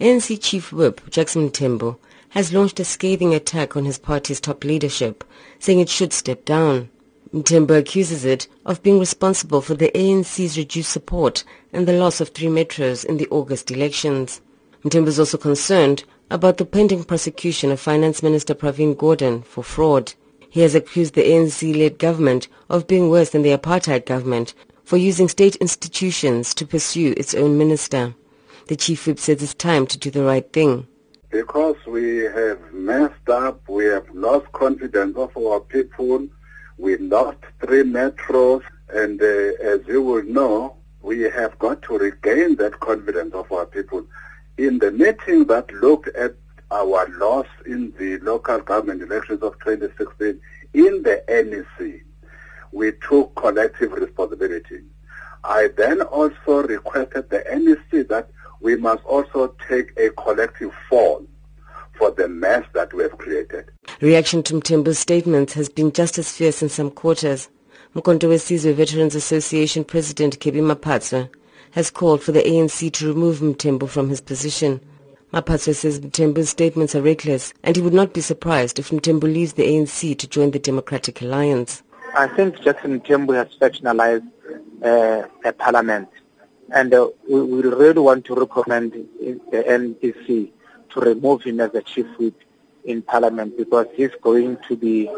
ANC Chief Whip Jackson Mthembu has launched a scathing attack on his party's top leadership, saying it should step down. Mthembu accuses it of being responsible for the ANC's reduced support and the loss of three metros in the August elections. Mthembu is also concerned about the pending prosecution of Finance Minister Pravin Gordhan for fraud. He has accused the ANC-led government of being worse than the apartheid government for using state institutions to pursue its own minister. The chief whip says it's time to do the right thing. Because we have messed up, we have lost confidence of our people, we lost three metros, and uh, as you will know, we have got to regain that confidence of our people. In the meeting that looked at our loss in the local government elections of 2016 in the NEC, we took collective responsibility. I then also requested the NEC that we must also take a collective fall for the mess that we have created. Reaction to Mthembu's statements has been just as fierce in some quarters. Umkhonto we Veterans Association President Kebby Maphatsoe has called for the ANC to remove Mthembu from his position. Maphatsoe says Mthembu's statements are reckless and he would not be surprised if Mthembu leaves the ANC to join the Democratic Alliance. I think Jackson Mthembu has factionalized uh, a parliament and uh, we, we really want to recommend the NEC to remove him as the chief whip in parliament because he's going to be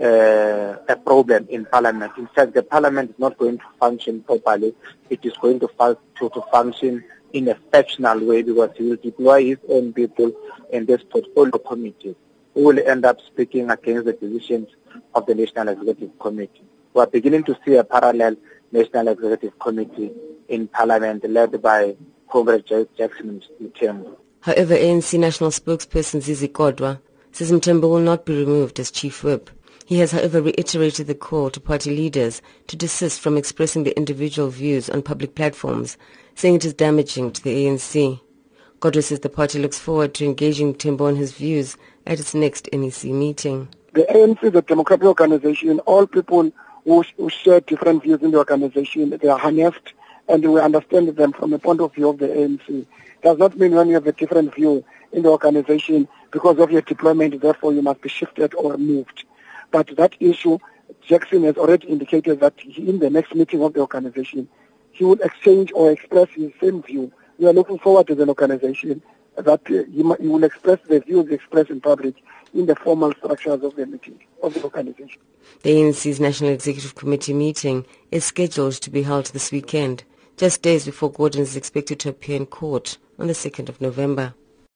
uh, a problem in parliament. In fact, the parliament is not going to function properly. It is going to, to, to function in a factional way because he will deploy his own people in this portfolio committee who will end up speaking against the decisions of the National Executive Committee. We are beginning to see a parallel National Executive Committee in Parliament led by Congress Jackson Mthembu. However, ANC National Spokesperson Zizi Kodwa says Mthembu will not be removed as Chief Whip. He has, however, reiterated the call to party leaders to desist from expressing their individual views on public platforms, saying it is damaging to the ANC. Kodwa says the party looks forward to engaging Mthembu on his views at its next NEC meeting. The ANC is a democratic organization. All people who, who share different views in the organization, they are harnessed and we understand them from the point of view of the ANC. Does not mean when you have a different view in the organization because of your deployment, therefore you must be shifted or moved. But that issue, Jackson has already indicated that in the next meeting of the organization, he will exchange or express his same view. We are looking forward to the organization that he, he will express the views expressed in public in the formal structures of the meeting, of the organization. The ANC's National Executive Committee meeting is scheduled to be held this weekend, just days before Gordhan is expected to appear in court on the 2nd of November.